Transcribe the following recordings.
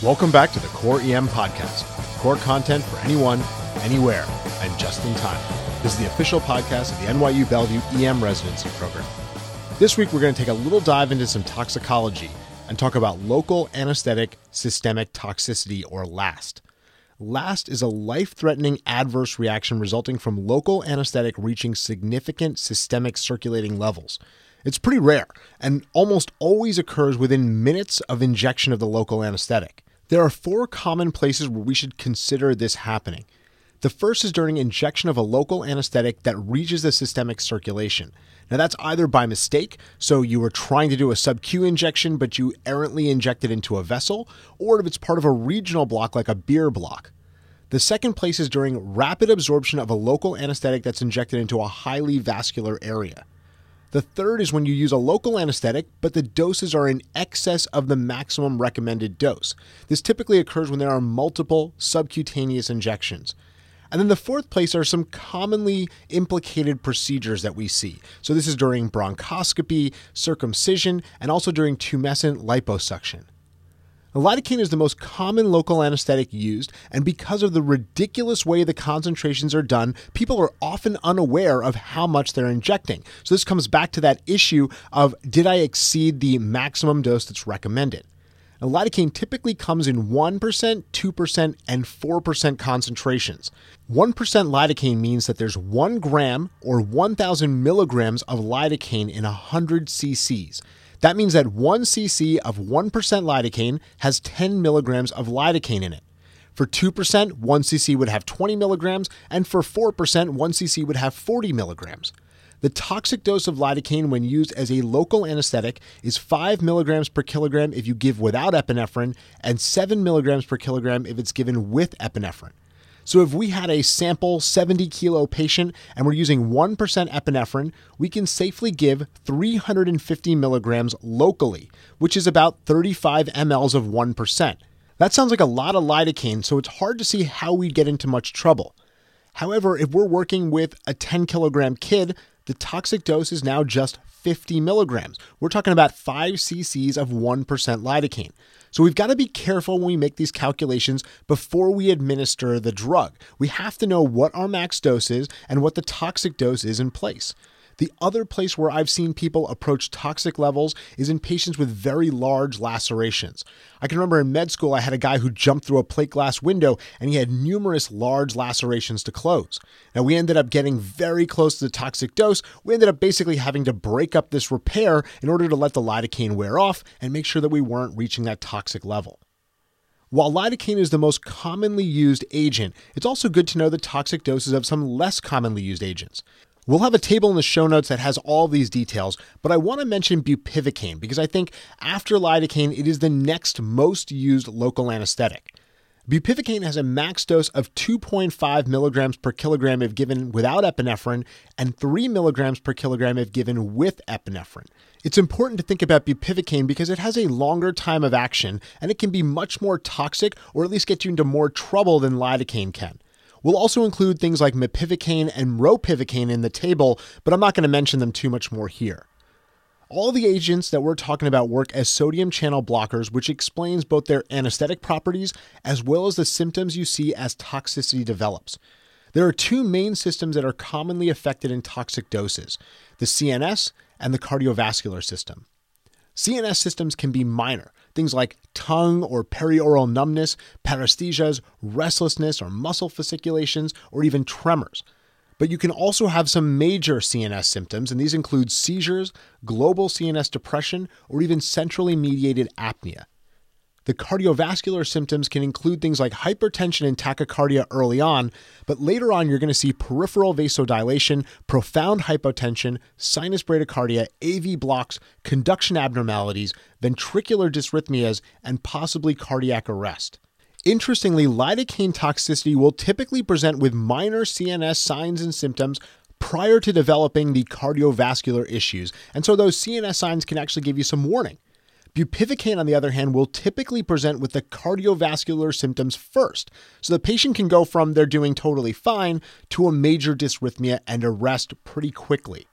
Welcome back to the Core EM Podcast. Core content for anyone, anywhere, and just in time. This is the official podcast of the NYU Bellevue EM residency program. This week, we're going to take a little dive into some toxicology and talk about local anesthetic systemic toxicity, or LAST. LAST is a life threatening adverse reaction resulting from local anesthetic reaching significant systemic circulating levels. It's pretty rare and almost always occurs within minutes of injection of the local anesthetic. There are four common places where we should consider this happening. The first is during injection of a local anesthetic that reaches the systemic circulation. Now, that's either by mistake, so you were trying to do a sub Q injection, but you errantly injected into a vessel, or if it's part of a regional block like a Bier block. The second place is during rapid absorption of a local anesthetic that's injected into a highly vascular area. The third is when you use a local anesthetic, but the doses are in excess of the maximum recommended dose. This typically occurs when there are multiple subcutaneous injections. And then the fourth place are some commonly implicated procedures that we see. So this is during bronchoscopy, circumcision, and also during tumescent liposuction. Lidocaine is the most common local anesthetic used, and because of the ridiculous way the concentrations are done, people are often unaware of how much they're injecting. So, this comes back to that issue of did I exceed the maximum dose that's recommended? Now, lidocaine typically comes in 1%, 2%, and 4% concentrations. 1% lidocaine means that there's 1 gram or 1,000 milligrams of lidocaine in 100 cc's. That means that 1 cc of 1% lidocaine has 10 milligrams of lidocaine in it. For 2%, 1 cc would have 20 milligrams, and for 4%, 1 cc would have 40 milligrams. The toxic dose of lidocaine when used as a local anesthetic is 5 milligrams per kilogram if you give without epinephrine, and 7 milligrams per kilogram if it's given with epinephrine. So if we had a sample 70 kilo patient and we're using 1% epinephrine, we can safely give 350 milligrams locally, which is about 35 mLs of 1%. That sounds like a lot of lidocaine, so it's hard to see how we'd get into much trouble. However, if we're working with a 10 kilogram kid, the toxic dose is now just 50 milligrams. We're talking about 5 cc's of 1% lidocaine. So we've got to be careful when we make these calculations before we administer the drug. We have to know what our max dose is and what the toxic dose is in place. The other place where I've seen people approach toxic levels is in patients with very large lacerations. I can remember in med school, I had a guy who jumped through a plate glass window and he had numerous large lacerations to close. Now, we ended up getting very close to the toxic dose. We ended up basically having to break up this repair in order to let the lidocaine wear off and make sure that we weren't reaching that toxic level. While lidocaine is the most commonly used agent, it's also good to know the toxic doses of some less commonly used agents. We'll have a table in the show notes that has all these details, but I want to mention bupivacaine because I think after lidocaine, it is the next most used local anesthetic. Bupivacaine has a max dose of 2.5 milligrams per kilogram if given without epinephrine and 3 milligrams per kilogram if given with epinephrine. It's important to think about bupivacaine because it has a longer time of action and it can be much more toxic or at least get you into more trouble than lidocaine can. We'll also include things like mepivacaine and ropivacaine in the table, but I'm not going to mention them too much more here. All the agents that we're talking about work as sodium channel blockers, which explains both their anesthetic properties as well as the symptoms you see as toxicity develops. There are two main systems that are commonly affected in toxic doses the CNS and the cardiovascular system. CNS systems can be minor, things like tongue or perioral numbness, paresthesias, restlessness or muscle fasciculations, or even tremors. But you can also have some major CNS symptoms, and these include seizures, global CNS depression, or even centrally mediated apnea. The cardiovascular symptoms can include things like hypertension and tachycardia early on, but later on you're going to see peripheral vasodilation, profound hypotension, sinus bradycardia, AV blocks, conduction abnormalities, ventricular dysrhythmias, and possibly cardiac arrest. Interestingly, lidocaine toxicity will typically present with minor CNS signs and symptoms prior to developing the cardiovascular issues, and so those CNS signs can actually give you some warning. Bupivacaine, on the other hand, will typically present with the cardiovascular symptoms first. So the patient can go from they're doing totally fine to a major dysrhythmia and arrest pretty quickly.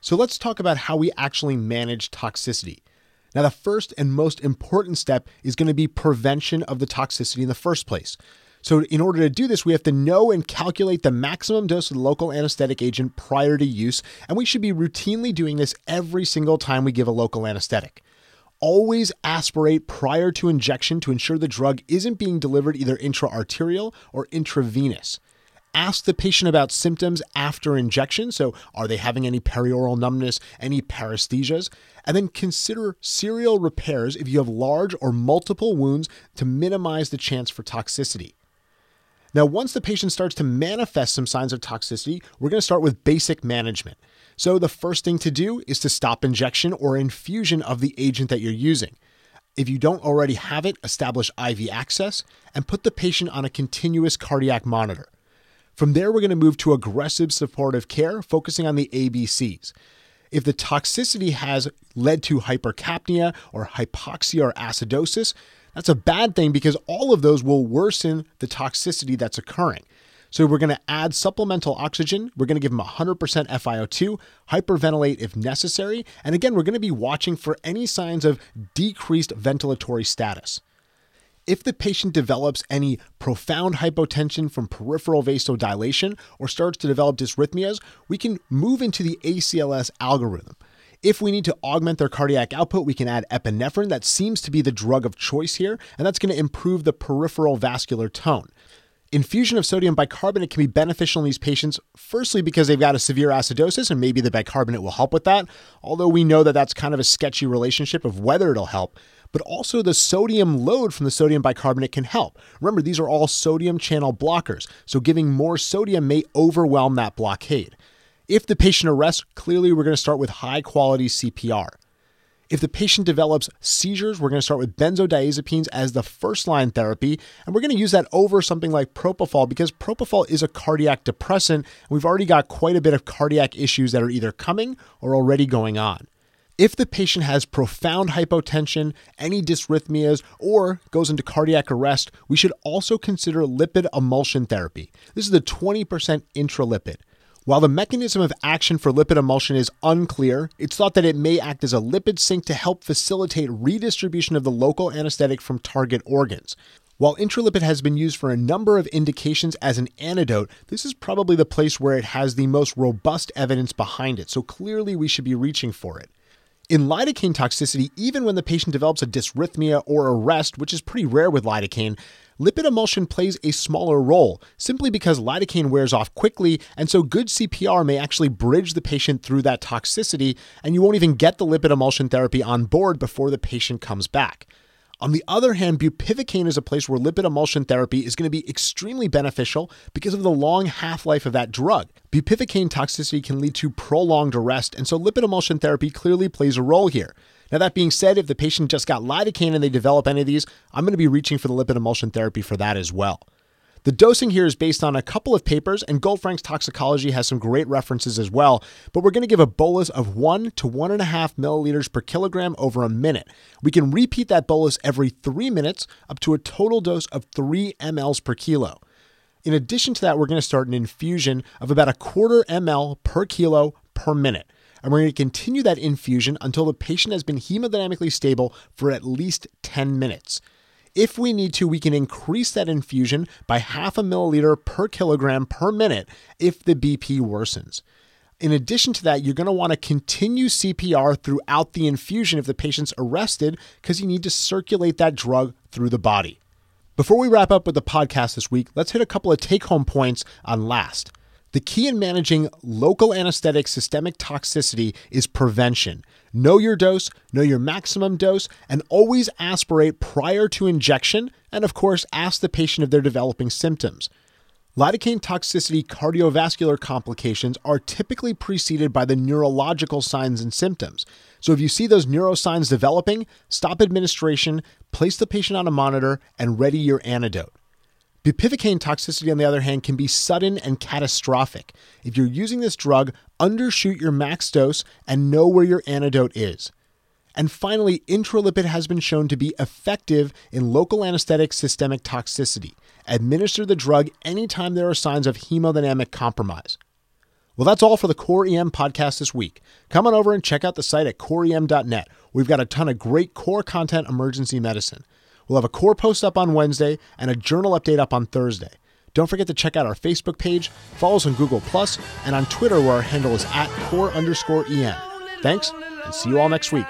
So let's talk about how we actually manage toxicity. Now, the first and most important step is going to be prevention of the toxicity in the first place. So, in order to do this, we have to know and calculate the maximum dose of the local anesthetic agent prior to use, and we should be routinely doing this every single time we give a local anesthetic. Always aspirate prior to injection to ensure the drug isn't being delivered either intraarterial or intravenous. Ask the patient about symptoms after injection. So, are they having any perioral numbness, any paresthesias? And then consider serial repairs if you have large or multiple wounds to minimize the chance for toxicity. Now, once the patient starts to manifest some signs of toxicity, we're going to start with basic management. So, the first thing to do is to stop injection or infusion of the agent that you're using. If you don't already have it, establish IV access and put the patient on a continuous cardiac monitor. From there, we're going to move to aggressive supportive care, focusing on the ABCs. If the toxicity has led to hypercapnia or hypoxia or acidosis, that's a bad thing because all of those will worsen the toxicity that's occurring. So we're going to add supplemental oxygen. We're going to give them 100% FiO2, hyperventilate if necessary. And again, we're going to be watching for any signs of decreased ventilatory status. If the patient develops any profound hypotension from peripheral vasodilation or starts to develop dysrhythmias, we can move into the ACLS algorithm. If we need to augment their cardiac output, we can add epinephrine. That seems to be the drug of choice here, and that's going to improve the peripheral vascular tone. Infusion of sodium bicarbonate can be beneficial in these patients, firstly, because they've got a severe acidosis and maybe the bicarbonate will help with that, although we know that that's kind of a sketchy relationship of whether it'll help but also the sodium load from the sodium bicarbonate can help. Remember, these are all sodium channel blockers, so giving more sodium may overwhelm that blockade. If the patient arrests, clearly we're going to start with high quality CPR. If the patient develops seizures, we're going to start with benzodiazepines as the first line therapy, and we're going to use that over something like propofol because propofol is a cardiac depressant, and we've already got quite a bit of cardiac issues that are either coming or already going on. If the patient has profound hypotension, any dysrhythmias, or goes into cardiac arrest, we should also consider lipid emulsion therapy. This is the 20% intralipid. While the mechanism of action for lipid emulsion is unclear, it's thought that it may act as a lipid sink to help facilitate redistribution of the local anesthetic from target organs. While intralipid has been used for a number of indications as an antidote, this is probably the place where it has the most robust evidence behind it, so clearly we should be reaching for it. In lidocaine toxicity, even when the patient develops a dysrhythmia or arrest, which is pretty rare with lidocaine, lipid emulsion plays a smaller role simply because lidocaine wears off quickly, and so good CPR may actually bridge the patient through that toxicity, and you won't even get the lipid emulsion therapy on board before the patient comes back. On the other hand, bupivacaine is a place where lipid emulsion therapy is going to be extremely beneficial because of the long half life of that drug. Bupivacaine toxicity can lead to prolonged arrest, and so lipid emulsion therapy clearly plays a role here. Now, that being said, if the patient just got lidocaine and they develop any of these, I'm going to be reaching for the lipid emulsion therapy for that as well. The dosing here is based on a couple of papers, and Goldfrank's toxicology has some great references as well. But we're going to give a bolus of one to one and a half milliliters per kilogram over a minute. We can repeat that bolus every three minutes up to a total dose of three mLs per kilo. In addition to that, we're going to start an infusion of about a quarter ml per kilo per minute. And we're going to continue that infusion until the patient has been hemodynamically stable for at least 10 minutes. If we need to, we can increase that infusion by half a milliliter per kilogram per minute if the BP worsens. In addition to that, you're going to want to continue CPR throughout the infusion if the patient's arrested because you need to circulate that drug through the body. Before we wrap up with the podcast this week, let's hit a couple of take home points on LAST. The key in managing local anesthetic systemic toxicity is prevention. Know your dose, know your maximum dose, and always aspirate prior to injection, and of course, ask the patient if they're developing symptoms. Lidocaine toxicity cardiovascular complications are typically preceded by the neurological signs and symptoms. So if you see those neurosigns developing, stop administration, place the patient on a monitor, and ready your antidote. Bupivacaine toxicity, on the other hand, can be sudden and catastrophic. If you're using this drug, undershoot your max dose and know where your antidote is. And finally, intralipid has been shown to be effective in local anesthetic systemic toxicity. Administer the drug anytime there are signs of hemodynamic compromise. Well, that's all for the Core EM podcast this week. Come on over and check out the site at coreem.net we've got a ton of great core content emergency medicine. We'll have a core post up on Wednesday and a journal update up on Thursday. Don't forget to check out our Facebook page, follow us on Google Plus, and on Twitter where our handle is at core underscore EM. Thanks, and see you all next week.